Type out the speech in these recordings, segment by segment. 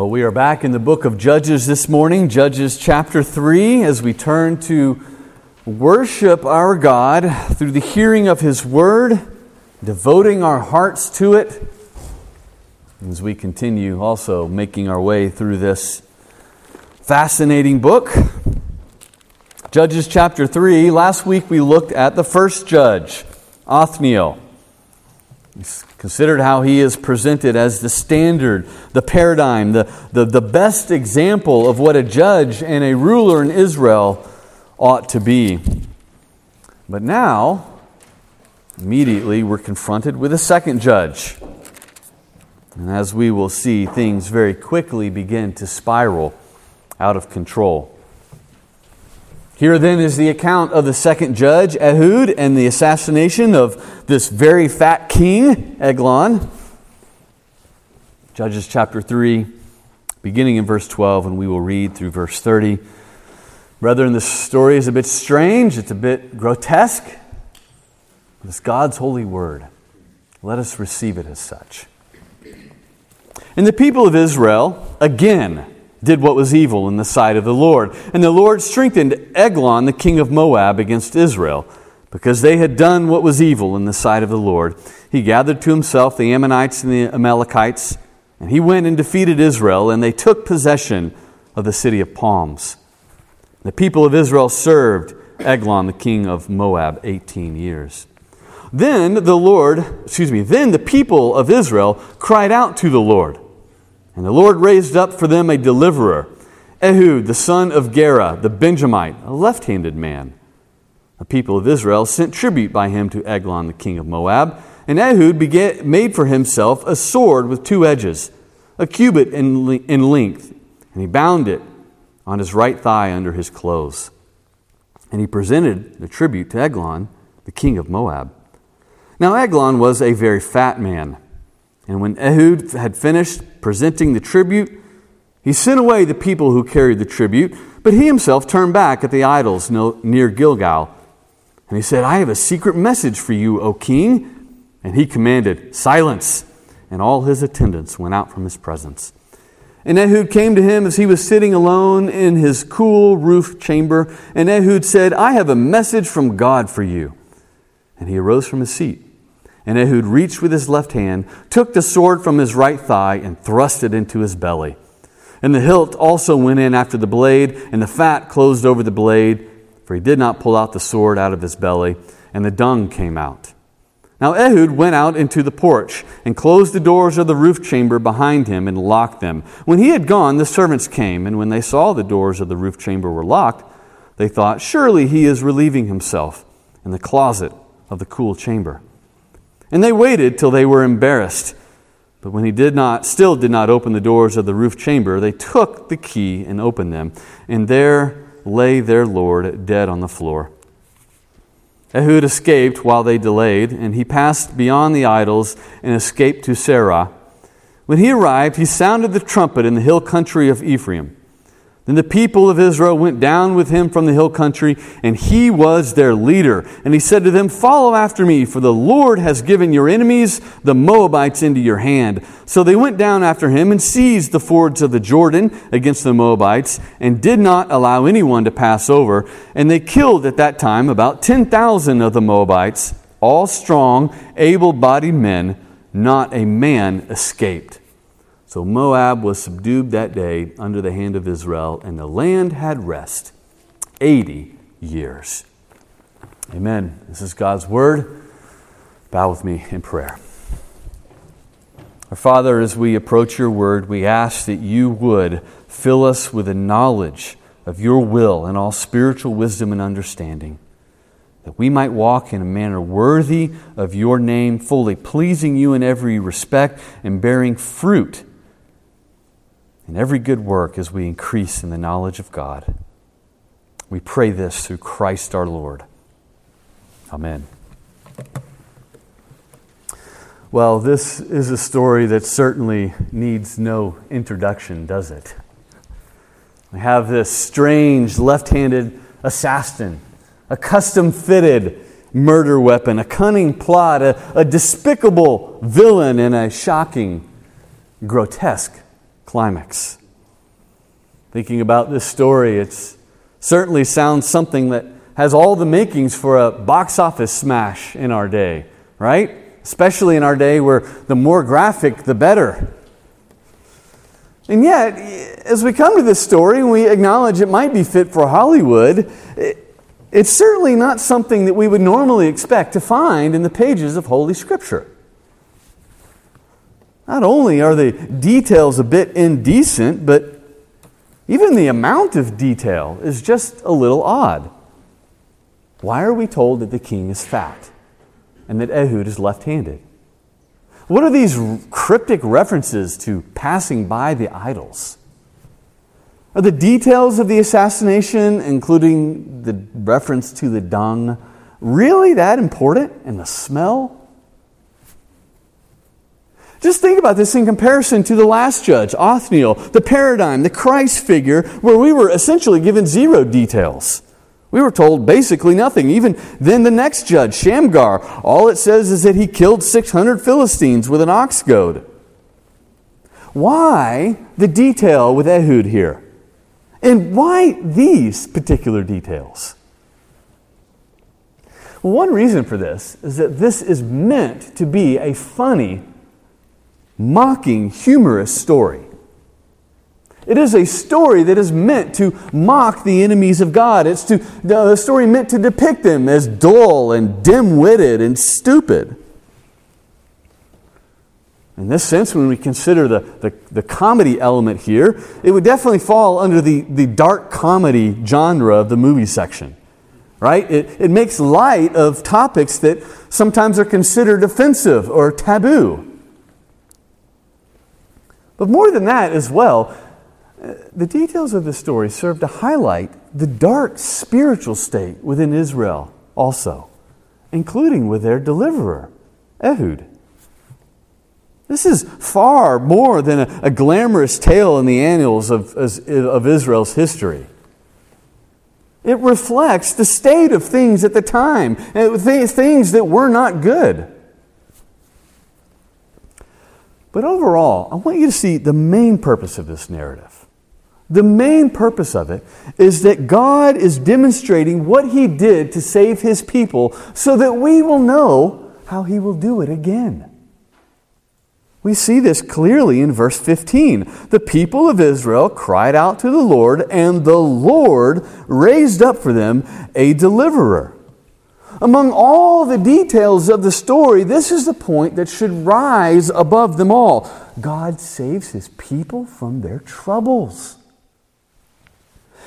Well, we are back in the book of Judges this morning, Judges chapter 3, as we turn to worship our God through the hearing of His word, devoting our hearts to it, as we continue also making our way through this fascinating book. Judges chapter 3. Last week we looked at the first judge, Othniel. We considered how he is presented as the standard, the paradigm, the, the, the best example of what a judge and a ruler in Israel ought to be. But now, immediately, we're confronted with a second judge. And as we will see, things very quickly begin to spiral out of control. Here then is the account of the second judge, Ehud, and the assassination of this very fat king, Eglon. Judges chapter 3, beginning in verse 12, and we will read through verse 30. Brethren, this story is a bit strange, it's a bit grotesque, but it's God's holy word. Let us receive it as such. And the people of Israel, again, did what was evil in the sight of the Lord. And the Lord strengthened Eglon, the king of Moab, against Israel, because they had done what was evil in the sight of the Lord. He gathered to himself the Ammonites and the Amalekites, and he went and defeated Israel, and they took possession of the city of palms. The people of Israel served Eglon, the king of Moab, 18 years. Then the Lord, excuse me, then the people of Israel cried out to the Lord. And the Lord raised up for them a deliverer, Ehud, the son of Gera, the Benjamite, a left handed man. The people of Israel sent tribute by him to Eglon, the king of Moab. And Ehud made for himself a sword with two edges, a cubit in, in length, and he bound it on his right thigh under his clothes. And he presented the tribute to Eglon, the king of Moab. Now, Eglon was a very fat man. And when Ehud had finished presenting the tribute, he sent away the people who carried the tribute, but he himself turned back at the idols near Gilgal. And he said, I have a secret message for you, O king. And he commanded, Silence. And all his attendants went out from his presence. And Ehud came to him as he was sitting alone in his cool roof chamber. And Ehud said, I have a message from God for you. And he arose from his seat. And Ehud reached with his left hand, took the sword from his right thigh, and thrust it into his belly. And the hilt also went in after the blade, and the fat closed over the blade, for he did not pull out the sword out of his belly, and the dung came out. Now Ehud went out into the porch, and closed the doors of the roof chamber behind him, and locked them. When he had gone, the servants came, and when they saw the doors of the roof chamber were locked, they thought, Surely he is relieving himself in the closet of the cool chamber. And they waited till they were embarrassed. But when he did not, still did not open the doors of the roof chamber, they took the key and opened them. And there lay their Lord dead on the floor. Ehud escaped while they delayed, and he passed beyond the idols and escaped to Seirah. When he arrived, he sounded the trumpet in the hill country of Ephraim. Then the people of Israel went down with him from the hill country, and he was their leader. And he said to them, Follow after me, for the Lord has given your enemies, the Moabites, into your hand. So they went down after him and seized the fords of the Jordan against the Moabites, and did not allow anyone to pass over. And they killed at that time about 10,000 of the Moabites, all strong, able bodied men. Not a man escaped. So Moab was subdued that day under the hand of Israel, and the land had rest 80 years. Amen. This is God's word. Bow with me in prayer. Our Father, as we approach your word, we ask that you would fill us with a knowledge of your will and all spiritual wisdom and understanding, that we might walk in a manner worthy of your name, fully pleasing you in every respect and bearing fruit in every good work as we increase in the knowledge of God. We pray this through Christ our Lord. Amen. Well, this is a story that certainly needs no introduction, does it? We have this strange left handed assassin, a custom fitted murder weapon, a cunning plot, a, a, despicable villain, and a shocking, grotesque climax. Thinking about this story, it certainly sounds something that has all the makings for a box office smash in our day, right? Especially in our day where the more graphic, the better. And yet, as we come to this story and we acknowledge it might be fit for Hollywood, it's certainly not something that we would normally expect to find in the pages of Holy Scripture. Not only are the details a bit indecent, but even the amount of detail is just a little odd. Why are we told that the king is fat and that Ehud is left handed? What are these cryptic references to passing by the idols? Are the details of the assassination, including the reference to the dung, really that important? And the smell? Just think about this in comparison to the last judge, Othniel, the paradigm, the Christ figure, where we were essentially given zero details. We were told basically nothing. Even then, the next judge, Shamgar, all it says is that he killed 600 Philistines with an ox goad. Why the detail with Ehud here? And why these particular details? Well, one reason for this is that this is meant to be a funny, mocking, humorous story. It is a story that is meant to mock the enemies of God. It's to, a story meant to depict them as dull and dim witted and stupid. In this sense, when we consider the, the, the, comedy element here, it would definitely fall under the, the dark comedy genre of the movie section. Right? It, it makes light of topics that sometimes are considered offensive or taboo. But more than that as well, uh, the details of the story serve to highlight the dark spiritual state within Israel also, including with their deliverer, Ehud. This is far more than a, a glamorous tale in the annals of, of Israel's history. It reflects the state of things at the time, uh, things that were not good. But overall, I want you to see the main purpose of this narrative. The main purpose of it is that God is demonstrating what He did to save His people so that we will know how He will do it again. We see this clearly in verse 15. The people of Israel cried out to the Lord, and the Lord raised up for them a deliverer. Among all the details of the story, this is the point that should rise above them all. God saves his people from their troubles.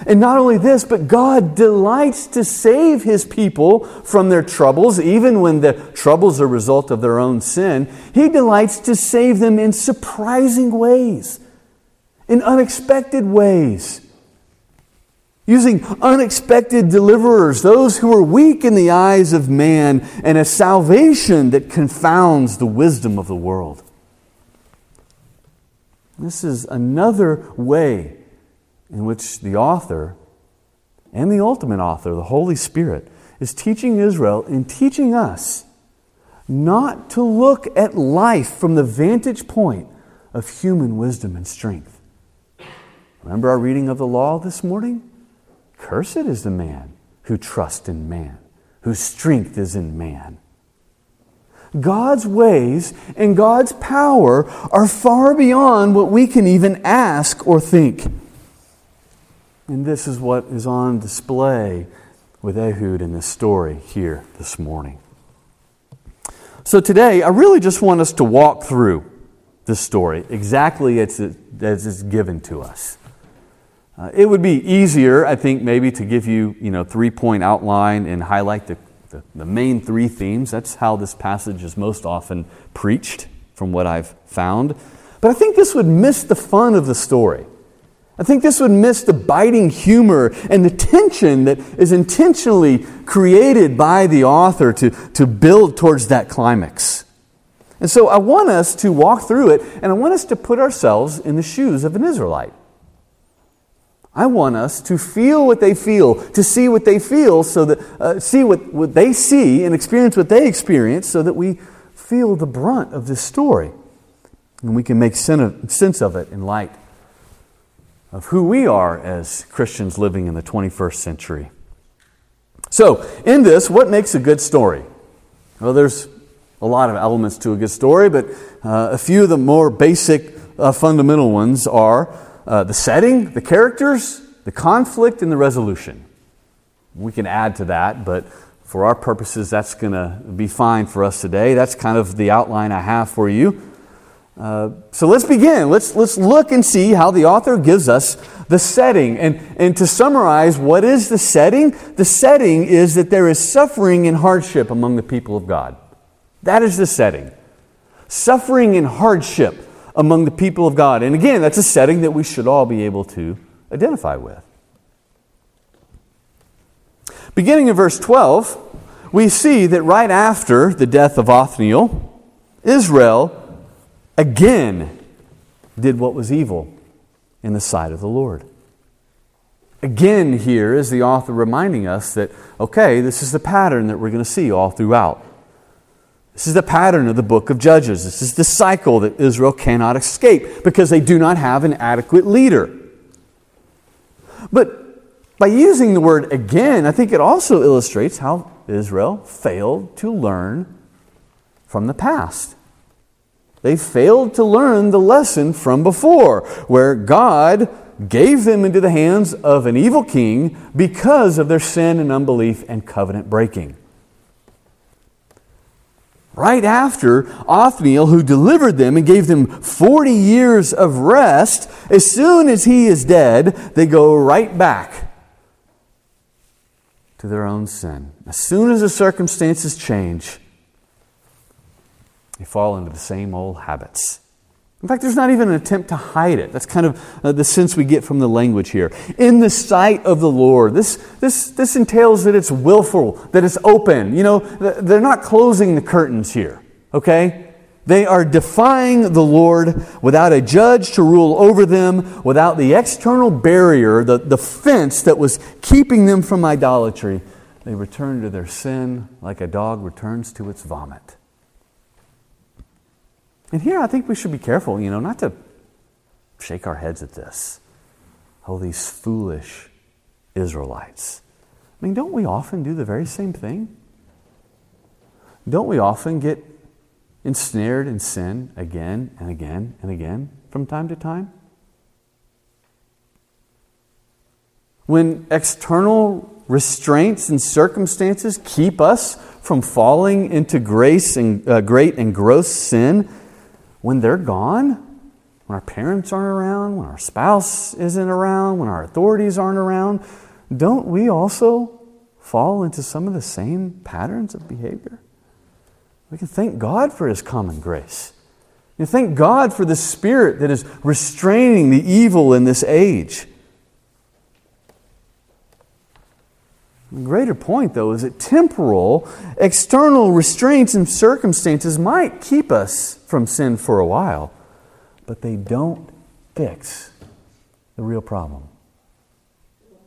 And not only this, but God delights to save his people from their troubles, even when the troubles are a result of their own sin. He delights to save them in surprising ways, in unexpected ways, using unexpected deliverers, those who are weak in the eyes of man, and a salvation that confounds the wisdom of the world. This is another way in which the author and the ultimate author, the Holy Spirit, is teaching Israel and teaching us not to look at life from the vantage point of human wisdom and strength. Remember our reading of the law this morning? Cursed is the man who trusts in man, whose strength is in man. God's ways and God's power are far beyond what we can even ask or think. And this is what is on display with Ehud in this story here this morning. So today, I really just want us to walk through this story exactly as, it, as it's given to us. Uh, it would be easier, I think, maybe to give you, you know, three-point outline and highlight the, the, the main three themes. That's how this passage is most often preached, from what I've found. But I think this would miss the fun of the story. I think this would miss the biting humor and the tension that is intentionally created by the author to, to build towards that climax. And so I want us to walk through it, and I want us to put ourselves in the shoes of an Israelite. I want us to feel what they feel, to see what they feel, so that uh, see what, what they see and experience what they experience, so that we feel the brunt of this story, and we can make sense of it in light of who we are as Christians living in the 21st century. So, in this, what makes a good story? Well, there's a lot of elements to a good story, but uh, a few of the more basic, uh, fundamental ones are uh, the setting, the characters, the conflict, and the resolution. We can add to that, but for our purposes, that's going to be fine for us today. That's kind of the outline I have for you. Uh, so let's begin. Let's, let's look and see how the author gives us the setting. And, and to summarize, what is the setting? The setting is that there is suffering and hardship among the people of God. That is the setting. Suffering and hardship among the people of God. And again, that's a setting that we should all be able to identify with. Beginning in verse 12, we see that right after the death of Othniel, Israel again did what was evil in the sight of the Lord. Again, here is the author reminding us that, okay, this is the pattern that we're going to see all throughout. This is the pattern of the book of Judges. This is the cycle that Israel cannot escape because they do not have an adequate leader. But by using the word again, I think it also illustrates how Israel failed to learn from the past. They failed to learn the lesson from before, where God gave them into the hands of an evil king because of their sin and unbelief and covenant breaking. Right after Othniel, who delivered them and gave them 40 years of rest, as soon as he is dead, they go right back to their own sin. As soon as the circumstances change, they fall into the same old habits. In fact, there's not even an attempt to hide it. That's kind of uh, the sense we get from the language here. In the sight of the Lord. This, this, this entails that it's willful, that it's open. You know, they're not closing the curtains here, okay? They are defying the Lord without a judge to rule over them, without the external barrier, the, the fence that was keeping them from idolatry. They return to their sin like a dog returns to its vomit. And here I think we should be careful, you know, not to shake our heads at this. Oh, these foolish Israelites. I mean, don't we often do the very same thing? Don't we often get ensnared in sin again and again and again from time to time? When external restraints and circumstances keep us from falling into grace and uh, great and gross sin, when they're gone, when our parents aren't around, when our spouse isn't around, when our authorities aren't around, don't we also fall into some of the same patterns of behavior? We can thank God for His common grace. And thank God for the Spirit that is restraining the evil in this age. The greater point, though, is that temporal, external restraints and circumstances might keep us from sin for a while, but they don't fix the real problem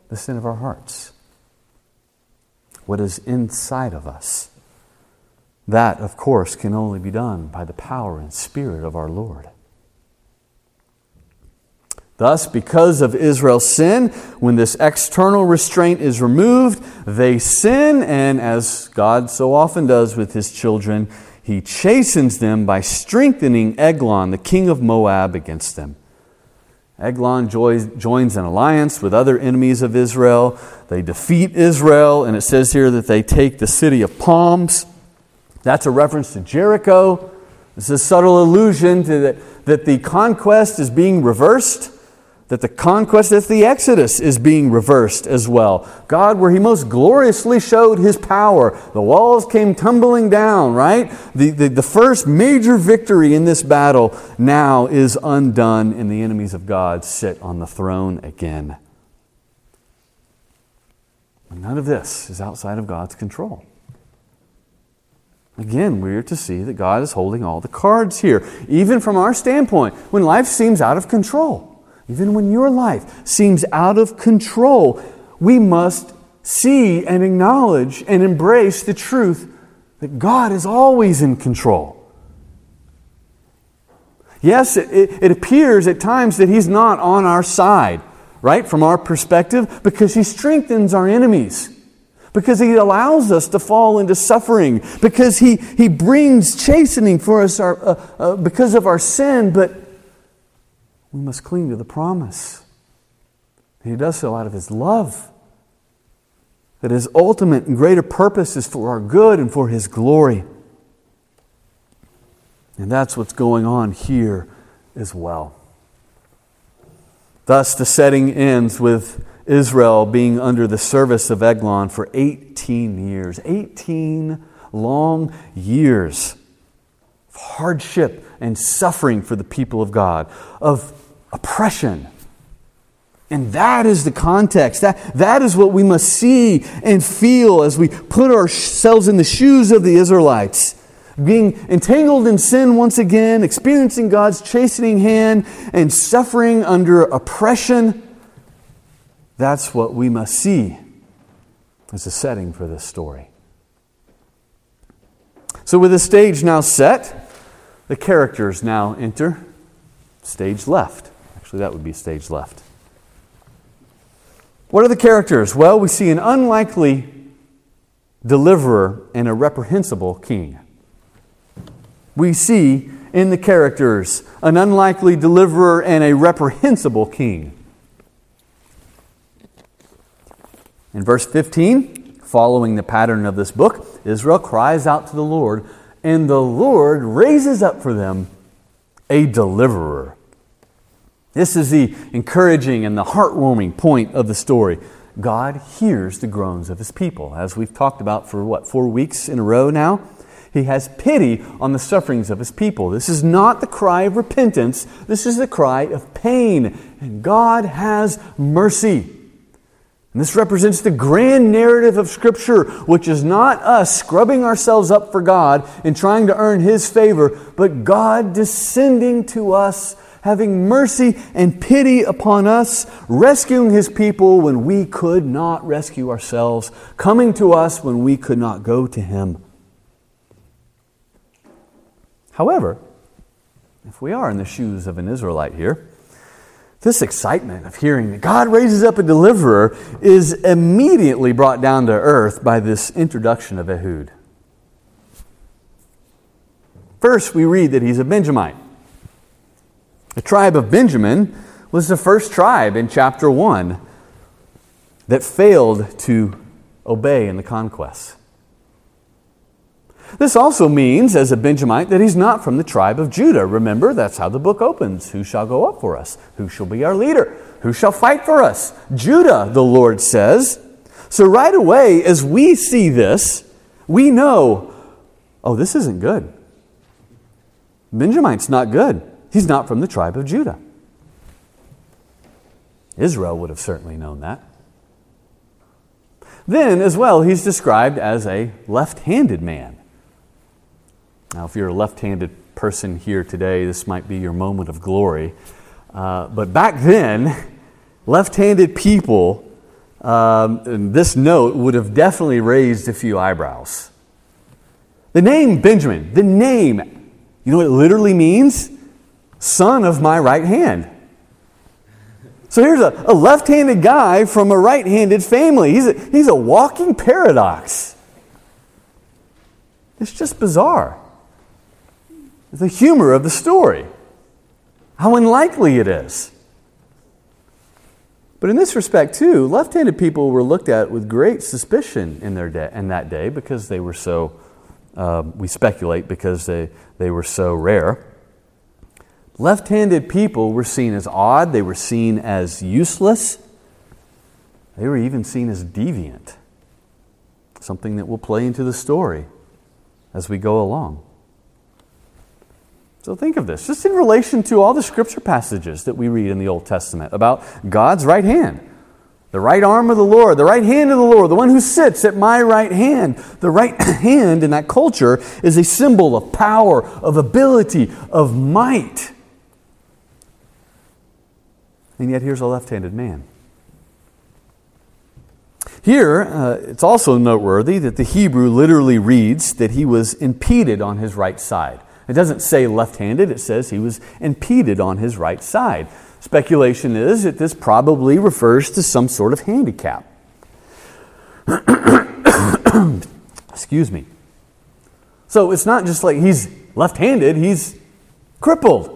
the sin of our hearts. What is inside of us. That, of course, can only be done by the power and spirit of our Lord. Thus, because of Israel's sin, when this external restraint is removed, they sin, and as God so often does with his children, he chastens them by strengthening Eglon, the king of Moab, against them. Eglon joins an alliance with other enemies of Israel. They defeat Israel, and it says here that they take the city of palms. That's a reference to Jericho. It's a subtle allusion to that, that the conquest is being reversed that the conquest, that the Exodus is being reversed as well. God, where He most gloriously showed His power, the walls came tumbling down, right? The, the, the first major victory in this battle now is undone, and the enemies of God sit on the throne again. None of this is outside of God's control. Again, we're to see that God is holding all the cards here, even from our standpoint, when life seems out of control. Even when your life seems out of control, we must see and acknowledge and embrace the truth that God is always in control. Yes, it, it, appears at times that He's not on our side. right, from our perspective? Because he strengthens our enemies. Because he allows us to fall into suffering. Because he, he brings chastening for us our, uh, uh, because of our sin. But we must cling to the promise. And he does so out of his love. That his ultimate and greater purpose is for our good and for his glory. And that's what's going on here as well. Thus, the setting ends with Israel being under the service of Eglon for 18 years. 18 long years of hardship and suffering for the people of God, of oppression. And that is the context. That, that is what we must see and feel as we put ourselves in the shoes of the Israelites being entangled in sin once again, experiencing God's chastening hand, and suffering under oppression. That's what we must see as a setting for this story. So, with the stage now set, the characters now enter stage left. That would be stage left. What are the characters? Well, we see an unlikely deliverer and a reprehensible king we see in the characters an unlikely deliverer and a reprehensible king. In verse 15, following the pattern of this book, Israel cries out to the Lord, and the Lord raises up for them a deliverer. This is the encouraging and the heartwarming point of the story. God hears the groans of his people, as we've talked about for what, four weeks in a row now? He has pity on the sufferings of his people. This is not the cry of repentance, this is the cry of pain. And God has mercy. And this represents the grand narrative of Scripture, which is not us scrubbing ourselves up for God and trying to earn His favor, but God descending to us, having mercy and pity upon us, rescuing His people when we could not rescue ourselves, coming to us when we could not go to Him. However, if we are in the shoes of an Israelite here, this excitement of hearing that God raises up a deliverer is immediately brought down to earth by this introduction of Ehud. First, we read that he's a Benjamite. The tribe of Benjamin was the first tribe in chapter 1 that failed to obey in the conquest. This also means, as a Benjamite, that he's not from the tribe of Judah. Remember, that's how the book opens. Who shall go up for us? Who shall be our leader? Who shall fight for us? Judah, the Lord says. So, right away, as we see this, we know oh, this isn't good. Benjamite's not good. He's not from the tribe of Judah. Israel would have certainly known that. Then, as well, he's described as a left handed man. Now, if you're a left handed person here today, this might be your moment of glory. Uh, but back then, left handed people, um, this note would have definitely raised a few eyebrows. The name Benjamin, the name, you know what it literally means? Son of my right hand. So here's a, a left handed guy from a right handed family. He's a, he's a walking paradox. It's just bizarre the humor of the story, how unlikely it is. But in this respect, too, left handed people were looked at with great suspicion in, their day, in that day because they were so, uh, we speculate, because they, they were so rare. Left handed people were seen as odd, they were seen as useless, they were even seen as deviant. Something that will play into the story as we go along. So think of this, just in relation to all the scripture passages that we read in the Old Testament about God's right hand. The right arm of the Lord, the right hand of the Lord, the one who sits at my right hand. The right hand in that culture is a symbol of power, of ability, of might. And yet, here's a left handed man. Here, uh, it's also noteworthy that the Hebrew literally reads that he was impeded on his right side. It doesn't say left handed, it says he was impeded on his right side. Speculation is that this probably refers to some sort of handicap. Excuse me. So it's not just like he's left handed, he's crippled.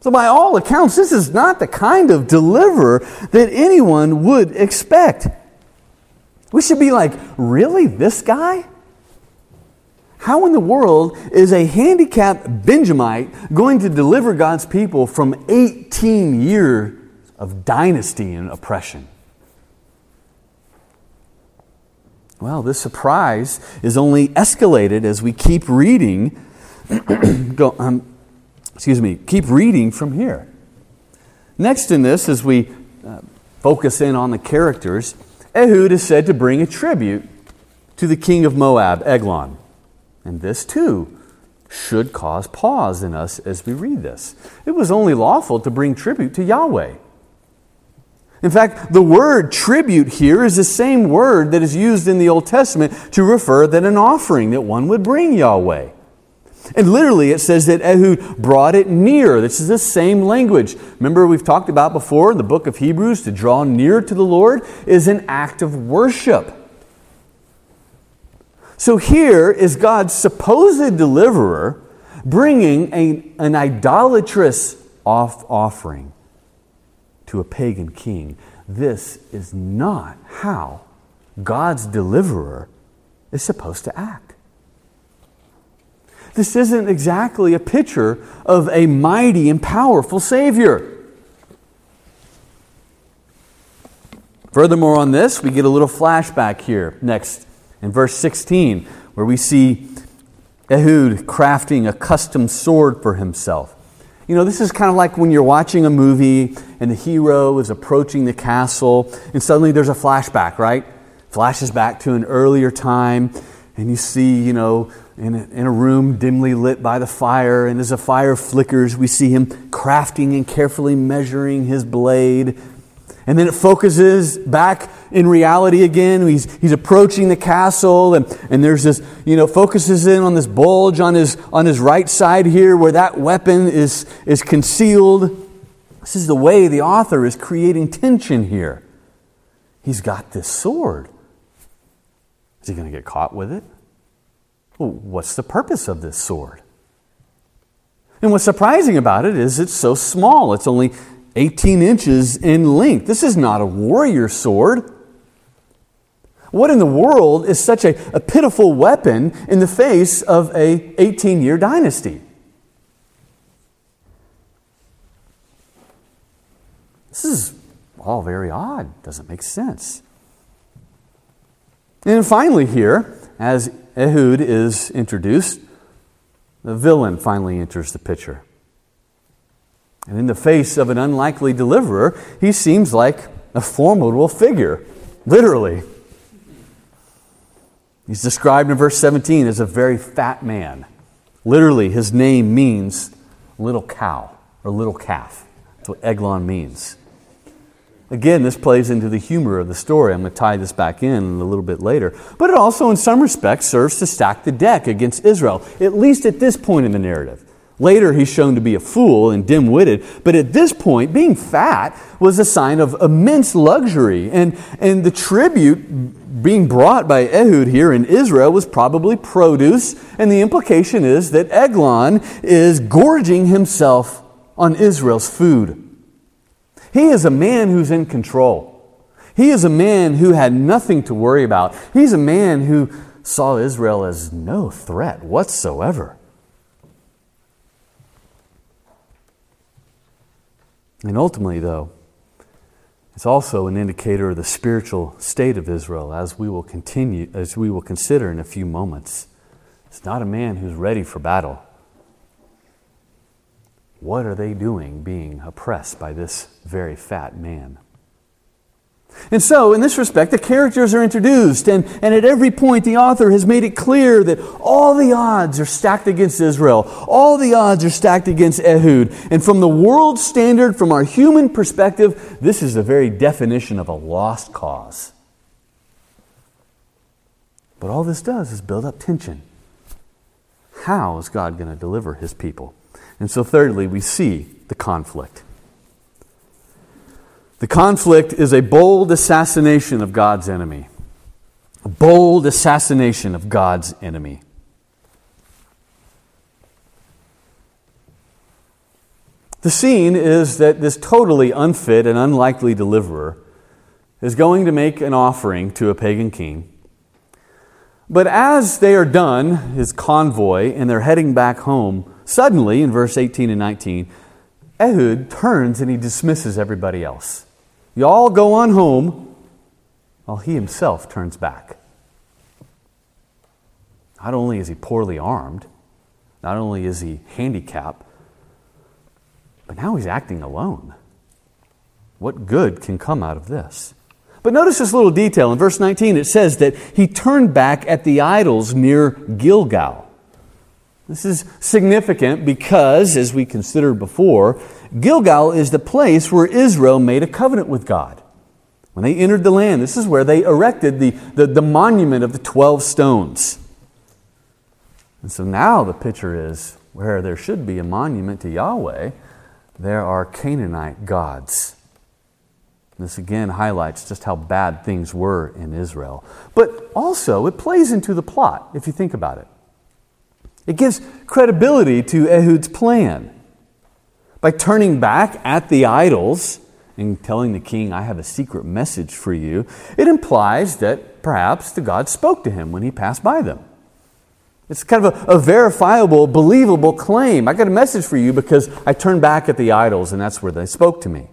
So, by all accounts, this is not the kind of deliverer that anyone would expect. We should be like, really? This guy? How in the world is a handicapped Benjamite going to deliver God's people from 18 years of dynasty and oppression? Well, this surprise is only escalated as we keep reading. Go, um, excuse me, keep reading from here. Next in this, as we uh, focus in on the characters, Ehud is said to bring a tribute to the king of Moab, Eglon. And this too should cause pause in us as we read this. It was only lawful to bring tribute to Yahweh. In fact, the word tribute here is the same word that is used in the Old Testament to refer that an offering that one would bring Yahweh. And literally, it says that Ehud brought it near. This is the same language. Remember, we've talked about before in the book of Hebrews to draw near to the Lord is an act of worship. So here is God's supposed deliverer bringing a, an idolatrous off offering to a pagan king. This is not how God's deliverer is supposed to act. This isn't exactly a picture of a mighty and powerful Savior. Furthermore, on this, we get a little flashback here next in verse 16, where we see Ehud crafting a custom sword for himself. You know, this is kind of like when you're watching a movie and the hero is approaching the castle, and suddenly there's a flashback, right? Flashes back to an earlier time, and you see, you know, in a, in a room dimly lit by the fire, and as the fire flickers, we see him crafting and carefully measuring his blade. And then it focuses back in reality again. He's, he's approaching the castle, and, and there's this, you know, focuses in on this bulge on his, on his right side here where that weapon is, is concealed. This is the way the author is creating tension here. He's got this sword. Is he going to get caught with it? What's the purpose of this sword? And what's surprising about it is it's so small. It's only 18 inches in length. This is not a warrior sword. What in the world is such a, a pitiful weapon in the face of a 18 year dynasty? This is all very odd. Doesn't make sense. And finally, here, as Ehud is introduced, the villain finally enters the picture. And in the face of an unlikely deliverer, he seems like a formidable figure, literally. He's described in verse 17 as a very fat man. Literally, his name means little cow or little calf. That's what Eglon means. Again, this plays into the humor of the story. I'm going to tie this back in a little bit later. But it also, in some respects, serves to stack the deck against Israel, at least at this point in the narrative. Later, he's shown to be a fool and dim witted, but at this point, being fat was a sign of immense luxury. And, and the tribute being brought by Ehud here in Israel was probably produce, and the implication is that Eglon is gorging himself on Israel's food. He is a man who's in control. He is a man who had nothing to worry about. He's a man who saw Israel as no threat whatsoever. And ultimately, though, it's also an indicator of the spiritual state of Israel as we will continue as we will consider in a few moments. It's not a man who's ready for battle. What are they doing being oppressed by this very fat man? And so, in this respect, the characters are introduced, and, and at every point, the author has made it clear that all the odds are stacked against Israel. All the odds are stacked against Ehud. And from the world standard, from our human perspective, this is the very definition of a lost cause. But all this does is build up tension. How is God going to deliver his people? And so, thirdly, we see the conflict. The conflict is a bold assassination of God's enemy. A bold assassination of God's enemy. The scene is that this totally unfit and unlikely deliverer is going to make an offering to a pagan king. But as they are done, his convoy, and they're heading back home, suddenly, in verse 18 and 19, Ehud turns and he dismisses everybody else. You all go on home, while he himself turns back. Not only is he poorly armed, not only is he handicapped, but now he's acting alone. What good can come out of this? But notice this little detail. In verse 19, it says that he turned back at the idols near Gilgal. This is significant because, as we considered before, Gilgal is the place where Israel made a covenant with God. When they entered the land, this is where they erected the, the, the monument of the 12 stones. And so now the picture is where there should be a monument to Yahweh, there are Canaanite gods. This again highlights just how bad things were in Israel. But also, it plays into the plot, if you think about it. It gives credibility to Ehud's plan. By turning back at the idols and telling the king, I have a secret message for you, it implies that perhaps the God spoke to him when he passed by them. It's kind of a, a, verifiable, believable claim. I got a message for you because I turned back at the idols and that's where they spoke to me.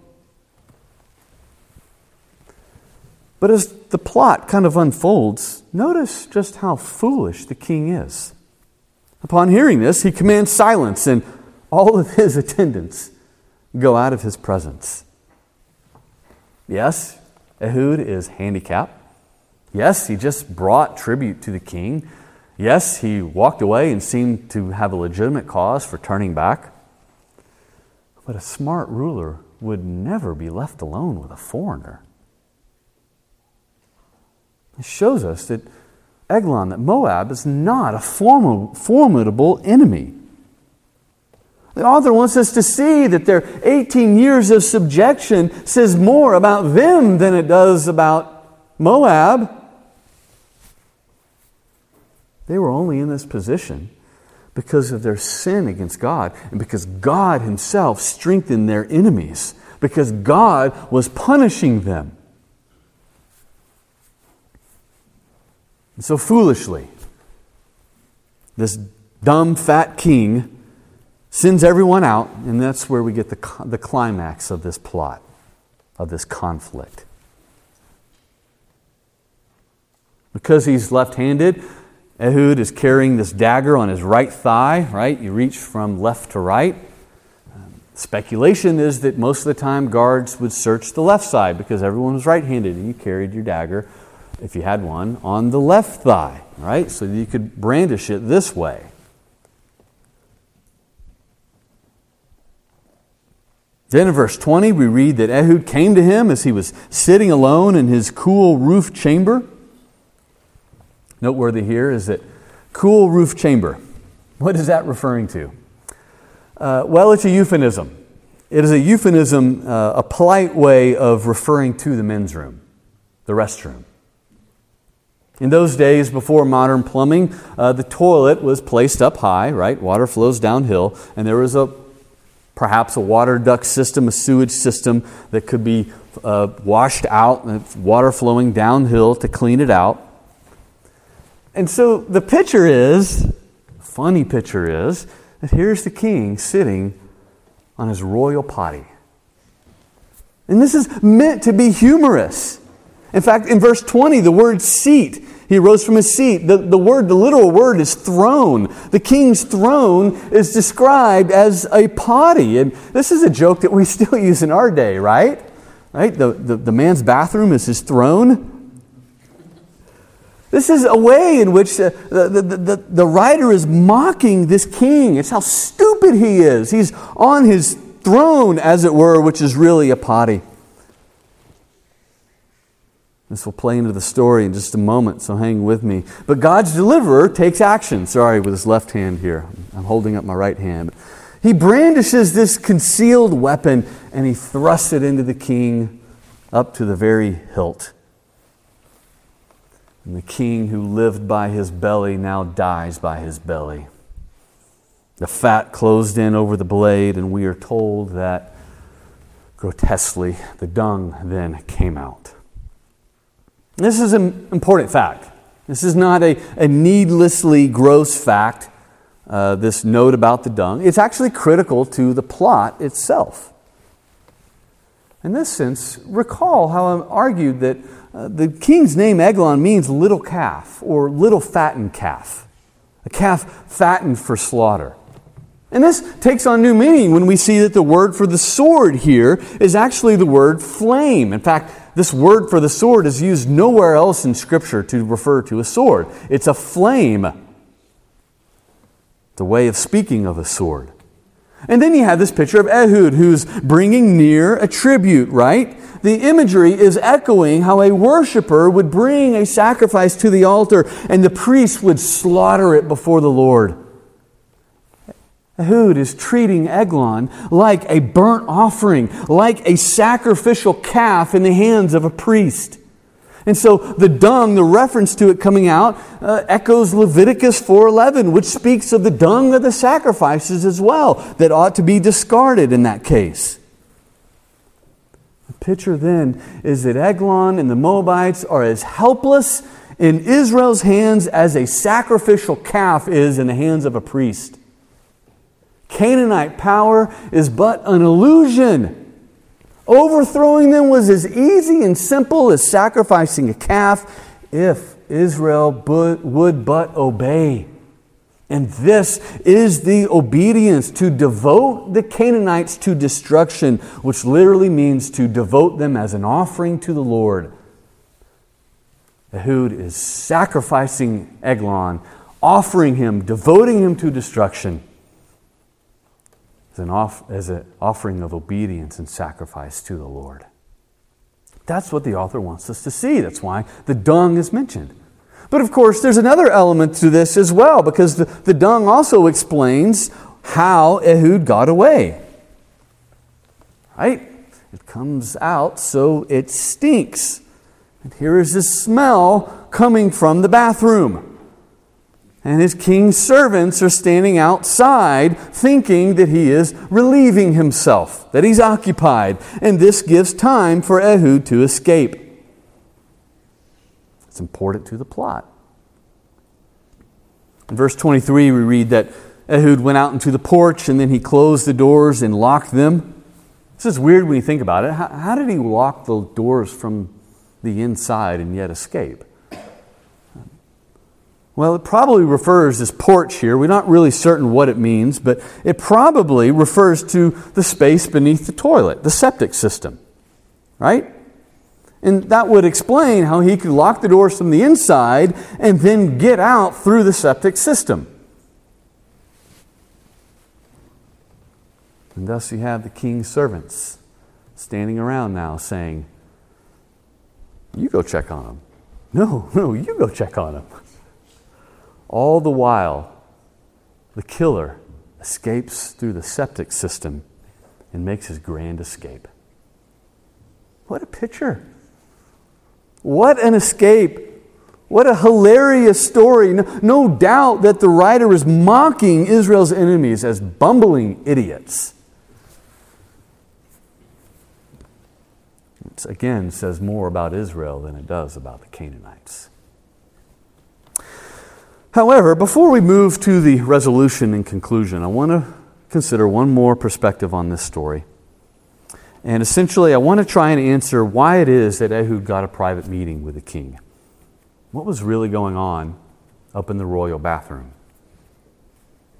But as the plot kind of unfolds, notice just how foolish the king is. Upon hearing this, he commands silence and all of his attendants go out of his presence. Yes, Ehud is handicapped. Yes, he just brought tribute to the king. Yes, he walked away and seemed to have a legitimate cause for turning back. But a smart ruler would never be left alone with a foreigner. It shows us that Eglon, that Moab is not a formidable enemy. The author wants us to see that their 18 years of subjection says more about them than it does about Moab. They were only in this position because of their sin against God and because God Himself strengthened their enemies, because God was punishing them. And so foolishly, this dumb, fat king sends everyone out, and that's where we get the, the climax of this plot, of this conflict. Because he's left handed, Ehud is carrying this dagger on his right thigh, right? You reach from left to right. Speculation is that most of the time guards would search the left side because everyone was right handed and you carried your dagger, if you had one, on the left thigh, right? So you could brandish it this way. Then in verse 20, we read that Ehud came to him as he was sitting alone in his cool roof chamber. Noteworthy here is that cool roof chamber. What is that referring to? Uh, well, it's a euphemism. It is a euphemism, uh, a polite way of referring to the men's room, the restroom. In those days, before modern plumbing, uh, the toilet was placed up high, right? Water flows downhill, and there was a perhaps a water duct system, a sewage system that could be uh, washed out, and water flowing downhill to clean it out. And so the picture is, funny picture is, that here's the king sitting on his royal potty. And this is meant to be humorous. In fact, in verse 20, the word seat he rose from his seat. The, the word, the literal word is throne. The king's throne is described as a potty. And this is a joke that we still use in our day, right? Right? The, the, the man's bathroom is his throne. This is a way in which the, the, the, the, writer is mocking this king. It's how stupid he is. He's on his throne, as it were, which is really a potty. This will play into the story in just a moment, so hang with me. But God's deliverer takes action. Sorry, with his left hand here. I'm holding up my right hand. He brandishes this concealed weapon and he thrusts it into the king up to the very hilt. And the king who lived by his belly now dies by his belly. The fat closed in over the blade, and we are told that grotesquely the dung then came out. This is an important fact. This is not a, a needlessly gross fact, uh, this note about the dung. It's actually critical to the plot itself. In this sense, recall how I argued that uh, the king's name Eglon means little calf or little fattened calf, a calf fattened for slaughter. And this takes on new meaning when we see that the word for the sword here is actually the word flame. In fact, this word for the sword is used nowhere else in Scripture to refer to a sword. It's a flame, the way of speaking of a sword. And then you have this picture of Ehud who's bringing near a tribute, right? The imagery is echoing how a worshiper would bring a sacrifice to the altar and the priest would slaughter it before the Lord. Ehud is treating Eglon like a burnt offering, like a sacrificial calf in the hands of a priest. And so the dung, the reference to it coming out, uh, echoes Leviticus 4:11, which speaks of the dung of the sacrifices as well that ought to be discarded in that case. The picture then is that Eglon and the Moabites are as helpless in Israel's hands as a sacrificial calf is in the hands of a priest. Canaanite power is but an illusion Overthrowing them was as easy and simple as sacrificing a calf if Israel would but obey. And this is the obedience to devote the Canaanites to destruction, which literally means to devote them as an offering to the Lord. Ehud is sacrificing Eglon, offering him, devoting him to destruction as an, off, as an offering of obedience and sacrifice to the Lord. That's what the author wants us to see. That's why the dung is mentioned. But of course, there's another element to this as well, because the, the dung also explains how Ehud got away. Right? It comes out so it stinks. And here is this smell coming from the bathroom and his king's servants are standing outside thinking that he is relieving himself, that he's occupied, and this gives time for Ehud to escape. It's important to the plot. In verse 23, we read that Ehud went out into the porch and then he closed the doors and locked them. This is weird when you think about it. How, how did he lock the doors from the inside and yet escape? Well, it probably refers this porch here. We're not really certain what it means, but it probably refers to the space beneath the toilet, the septic system. Right? And that would explain how he could lock the doors from the inside and then get out through the septic system. And thus you have the king's servants standing around now saying, You go check on him. No, no, you go check on him. All the while, the killer escapes through the septic system and makes his grand escape. What a picture! What an escape! What a hilarious story. No, no, doubt that the writer is mocking Israel's enemies as bumbling idiots. It again says more about Israel than it does about the Canaanites. However, before we move to the resolution and conclusion, I want to consider one more perspective on this story. And essentially, I want to try and answer why it is that Ehud got a private meeting with the king. What was really going on up in the royal bathroom?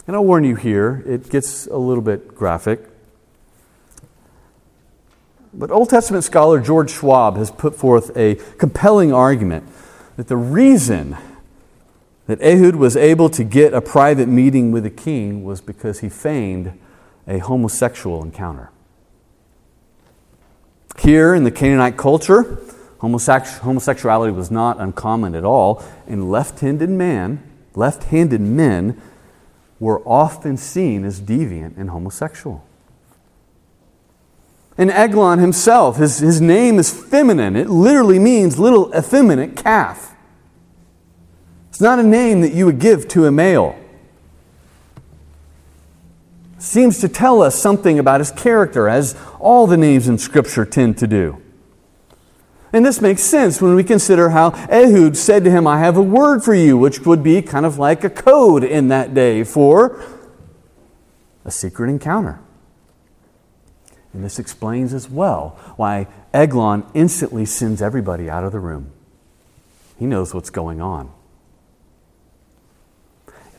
And I'll warn you here, it gets a little bit graphic. But Old Testament scholar George Schwab has put forth a compelling argument that the reason that Ehud was able to get a private meeting with the king was because he feigned a homosexual encounter. Here in the Canaanite culture, homosexuality was not uncommon at all, and left-handed man, left-handed men were often seen as deviant and homosexual. And Eglon himself, his, his name is feminine. It literally means little effeminate calf. It's not a name that you would give to a male. Seems to tell us something about his character, as all the names in Scripture tend to do. And this makes sense when we consider how Ehud said to him, I have a word for you, which would be kind of like a code in that day for a secret encounter. And this explains as well why Eglon instantly sends everybody out of the room. He knows what's going on.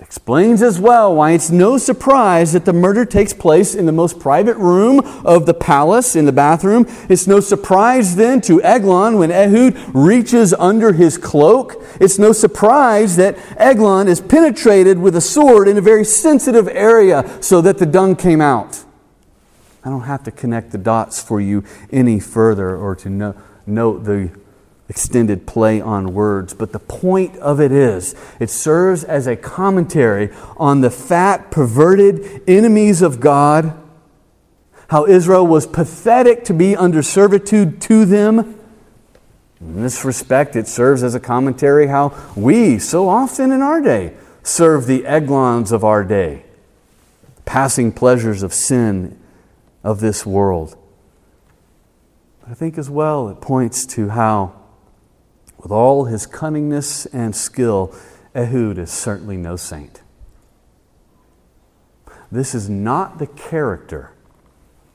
Explains as well why it's no surprise that the murder takes place in the most private room of the palace, in the bathroom. It's no surprise then to Eglon when Ehud reaches under his cloak. It's no surprise that Eglon is penetrated with a sword in a very sensitive area so that the dung came out. I don't have to connect the dots for you any further or to note the extended play on words, but the point of it is it serves as a commentary on the fat, perverted enemies of God, how Israel was pathetic to be under servitude to them. In this respect, it serves as a commentary how we, so often in our day, serve the Eglons of our day, passing pleasures of sin of this world. I think as well it points to how with all his cunningness and skill, Ehud is certainly no saint. This is not the character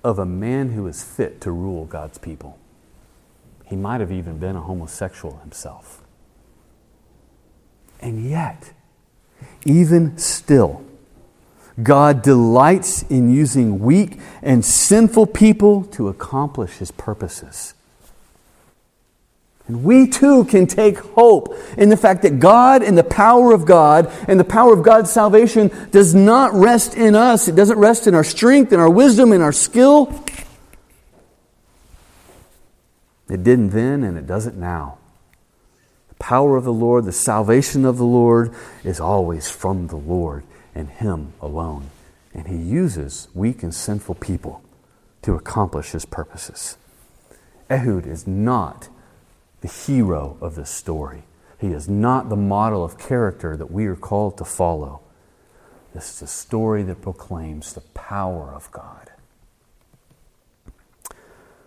of a man who is fit to rule God's people. He might have even been a homosexual himself. And yet, even still, God delights in using weak and sinful people to accomplish his purposes. And we too can take hope in the fact that God and the power of God and the power of God's salvation does not rest in us. It doesn't rest in our strength and our wisdom and our skill. It didn't then and it doesn't now. The power of the Lord, the salvation of the Lord is always from the Lord and Him alone. And He uses weak and sinful people to accomplish His purposes. Ehud is not the hero of this story. He is not the model of character that we are called to follow. This is a story that proclaims the power of God.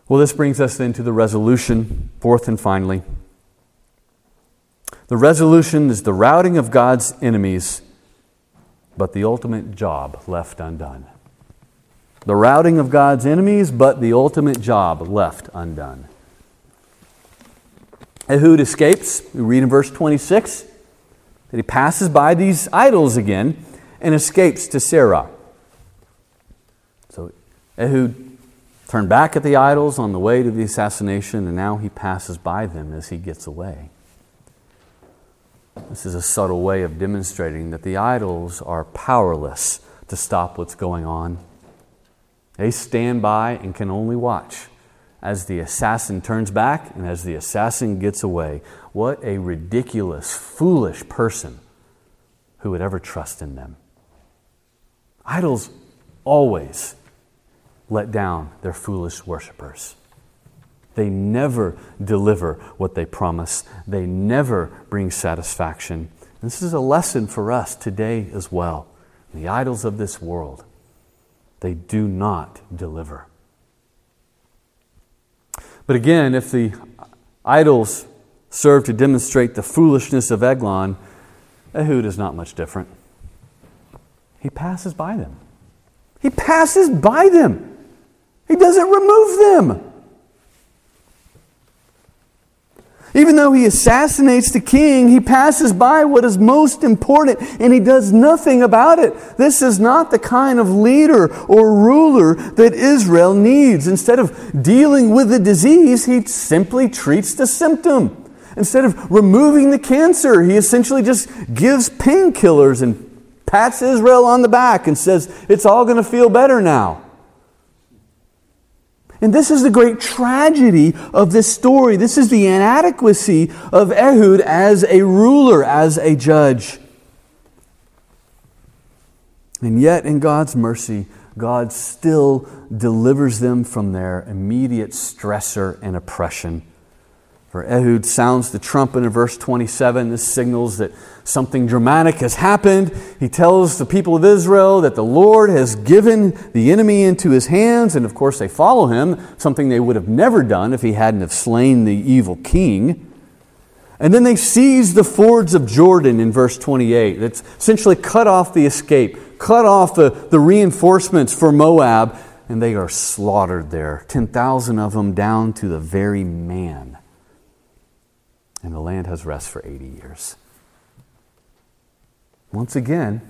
Well, this brings us then to the resolution, fourth and finally. The resolution is the routing of God's enemies, but the ultimate job left undone. The routing of God's enemies, but the ultimate job left undone. Ehud escapes. We read in verse 26 that he passes by these idols again and escapes to Seirah. So Ehud turned back at the idols on the way to the assassination, and now he passes by them as he gets away. This is a subtle way of demonstrating that the idols are powerless to stop what's going on. They stand by and can only watch as the assassin turns back and as the assassin gets away. What a ridiculous, foolish person who would ever trust in them. Idols always let down their foolish worshippers. They never deliver what they promise, they never bring satisfaction. This is a lesson for us today as well. The idols of this world, they do not deliver. But again, if the idols serve to demonstrate the foolishness of Eglon, Ehud is not much different. He passes by them. He passes by them. He doesn't remove them. Even though he assassinates the king, he passes by what is most important and he does nothing about it. This is not the kind of leader or ruler that Israel needs. Instead of dealing with the disease, he simply treats the symptom. Instead of removing the cancer, he essentially just gives painkillers and pats Israel on the back and says, It's all going to feel better now. And this is the great tragedy of this story. This is the inadequacy of Ehud as a ruler, as a judge. And yet, in God's mercy, God still delivers them from their immediate stressor and oppression. For Ehud sounds the trumpet in verse 27. This signals that something dramatic has happened. He tells the people of Israel that the Lord has given the enemy into his hands, and of course they follow him, something they would have never done if he hadn't have slain the evil king. And then they seize the fords of Jordan in verse 28. That's essentially cut off the escape, cut off the, the reinforcements for Moab, and they are slaughtered there. 10,000 of them down to the very man and the land has rest for 80 years. Once again,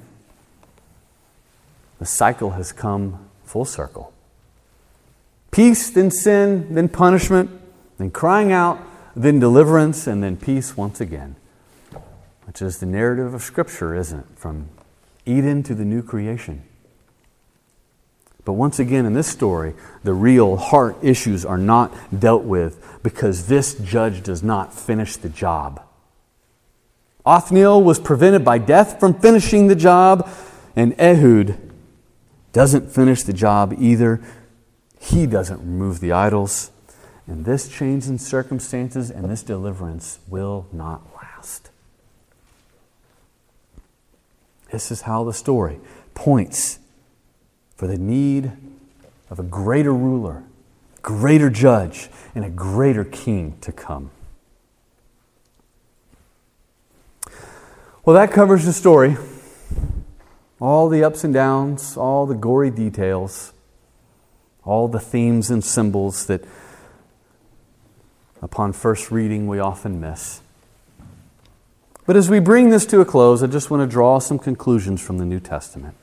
the cycle has come full circle. Peace, then sin, then punishment, then crying out, then deliverance, and then peace once again. Which is the narrative of Scripture, isn't it? From Eden to the new creation. But once again, in this story, the real heart issues are not dealt with because this judge does not finish the job. Othniel was prevented by death from finishing the job, and Ehud doesn't finish the job either. He doesn't remove the idols. And this change in circumstances and this deliverance will not last. This is how the story points for the need of a greater ruler, greater judge, and a greater king to come. Well, that covers the story. All the ups and downs, all the gory details, all the themes and symbols that upon first reading we often miss. But as we bring this to a close, I just want to draw some conclusions from the New Testament.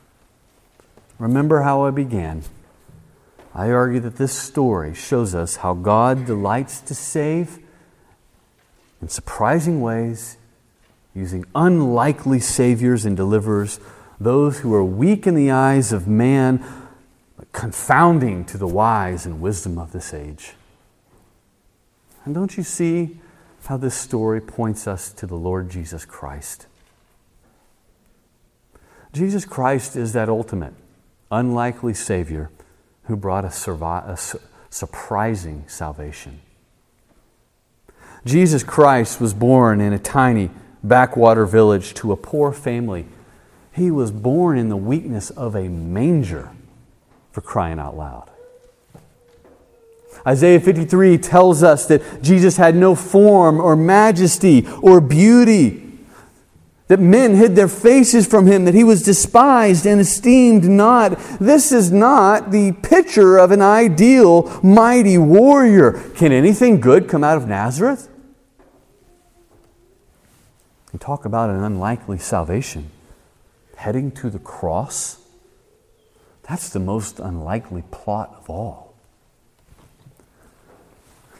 Remember how I began. I argue that this story shows us how God delights to save in surprising ways, using unlikely saviors and deliverers, those who are weak in the eyes of man, but confounding to the wise and wisdom of this age. And don't you see how this story points us to the Lord Jesus Christ? Jesus Christ is that ultimate unlikely Savior who brought a, surprising salvation. Jesus Christ was born in a tiny backwater village to a poor family. He was born in the weakness of a manger, for crying out loud. Isaiah 53 tells us that Jesus had no form or majesty or beauty that men hid their faces from him, that he was despised and esteemed not. This is not the picture of an ideal, mighty warrior. Can anything good come out of Nazareth? You talk about an unlikely salvation. Heading to the cross? That's the most unlikely plot of all.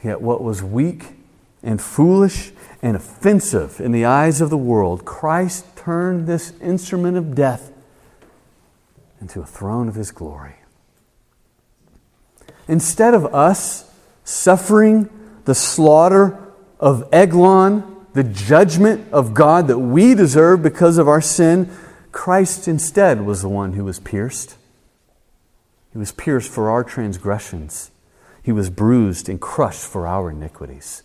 Yet what was weak and foolish and offensive in the eyes of the world, Christ turned this instrument of death into a throne of his glory. Instead of us suffering the slaughter of Eglon, the judgment of God that we deserve because of our sin, Christ instead was the one who was pierced. He was pierced for our transgressions. He was bruised and crushed for our iniquities.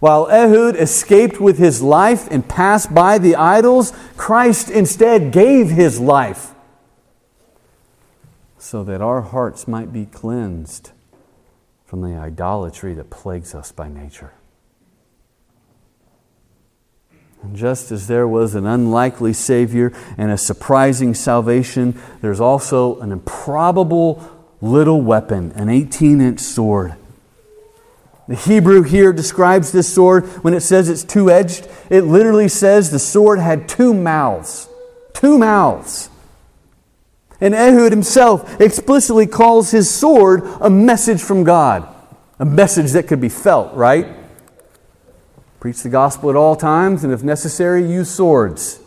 While Ehud escaped with his life and passed by the idols, Christ instead gave his life so that our hearts might be cleansed from the idolatry that plagues us by nature. And just as there was an unlikely Savior and a surprising salvation, there's also an improbable little weapon, an 18 inch sword the Hebrew here describes this sword when it says it's two edged. It literally says the sword had two mouths. Two mouths. And Ehud himself explicitly calls his sword a message from God, a message that could be felt, right? Preach the gospel at all times, and if necessary, use swords.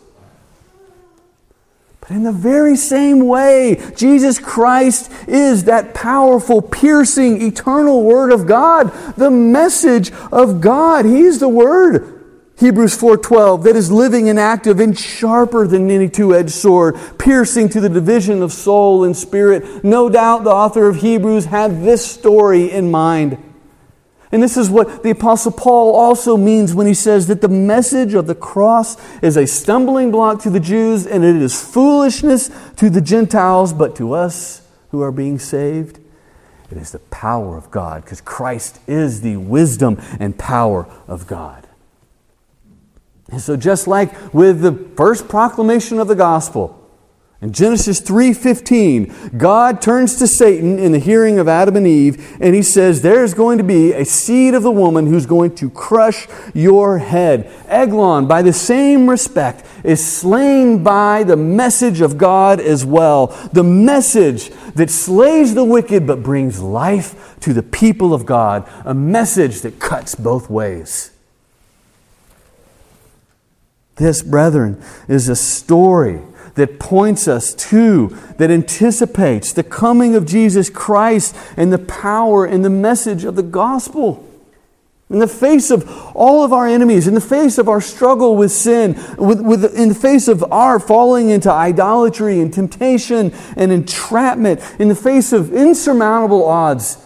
But in the very same way, Jesus Christ is that powerful, piercing, eternal Word of God, the message of God. He's the Word. Hebrews 4:12 that is living and active and sharper than any two-edged sword piercing to the division of soul and spirit no doubt the author of Hebrews had this story in mind and this is what the apostle Paul also means when he says that the message of the cross is a stumbling block to the Jews and it is foolishness to the Gentiles but to us who are being saved it is the power of God because Christ is the wisdom and power of God. And so just like with the first proclamation of the gospel, in Genesis 3:15, God turns to Satan in the hearing of Adam and Eve and he says there's going to be a seed of the woman who's going to crush your head. Eglon by the same respect is slain by the message of God as well. The message that slays the wicked but brings life to the people of God, a message that cuts both ways. This, brethren, is a story that points us to, that anticipates the coming of Jesus Christ and the power and the message of the gospel. In the face of all of our enemies, in the face of our struggle with sin, with, with, in the face of our falling into idolatry and temptation and entrapment, in the face of insurmountable odds,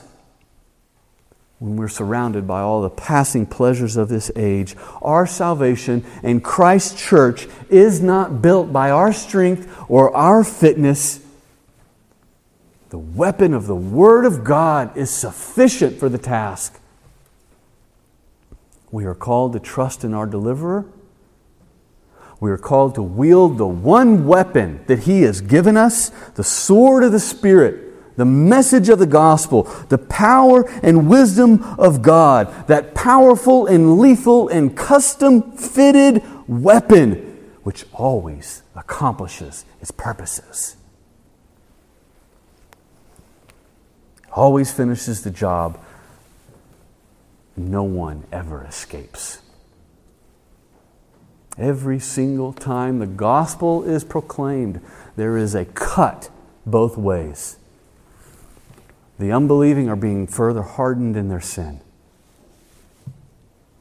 when we're surrounded by all the passing pleasures of this age, our salvation and Christ's church is not built by our strength or our fitness. The weapon of the Word of God is sufficient for the task. We are called to trust in our deliverer. We are called to wield the one weapon that He has given us, the sword of the Spirit the message of the gospel, the power and wisdom of God, that powerful and lethal and custom fitted weapon which always accomplishes its purposes. Always finishes the job. No one ever escapes. Every single time the gospel is proclaimed, there is a cut both ways. The unbelieving are being further hardened in their sin.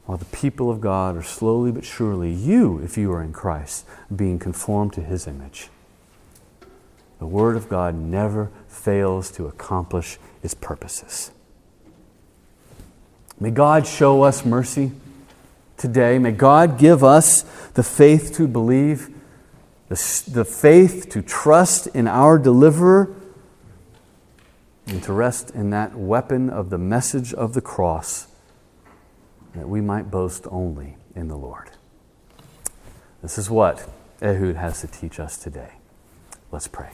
While the people of God are slowly but surely, you, if you are in Christ, being conformed to his image. The Word of God never fails to accomplish its purposes. May God show us mercy today. May God give us the faith to believe, the, the faith to trust in our deliverer and to rest in that weapon of the message of the cross that we might boast only in the Lord. This is what Ehud has to teach us today. Let's pray.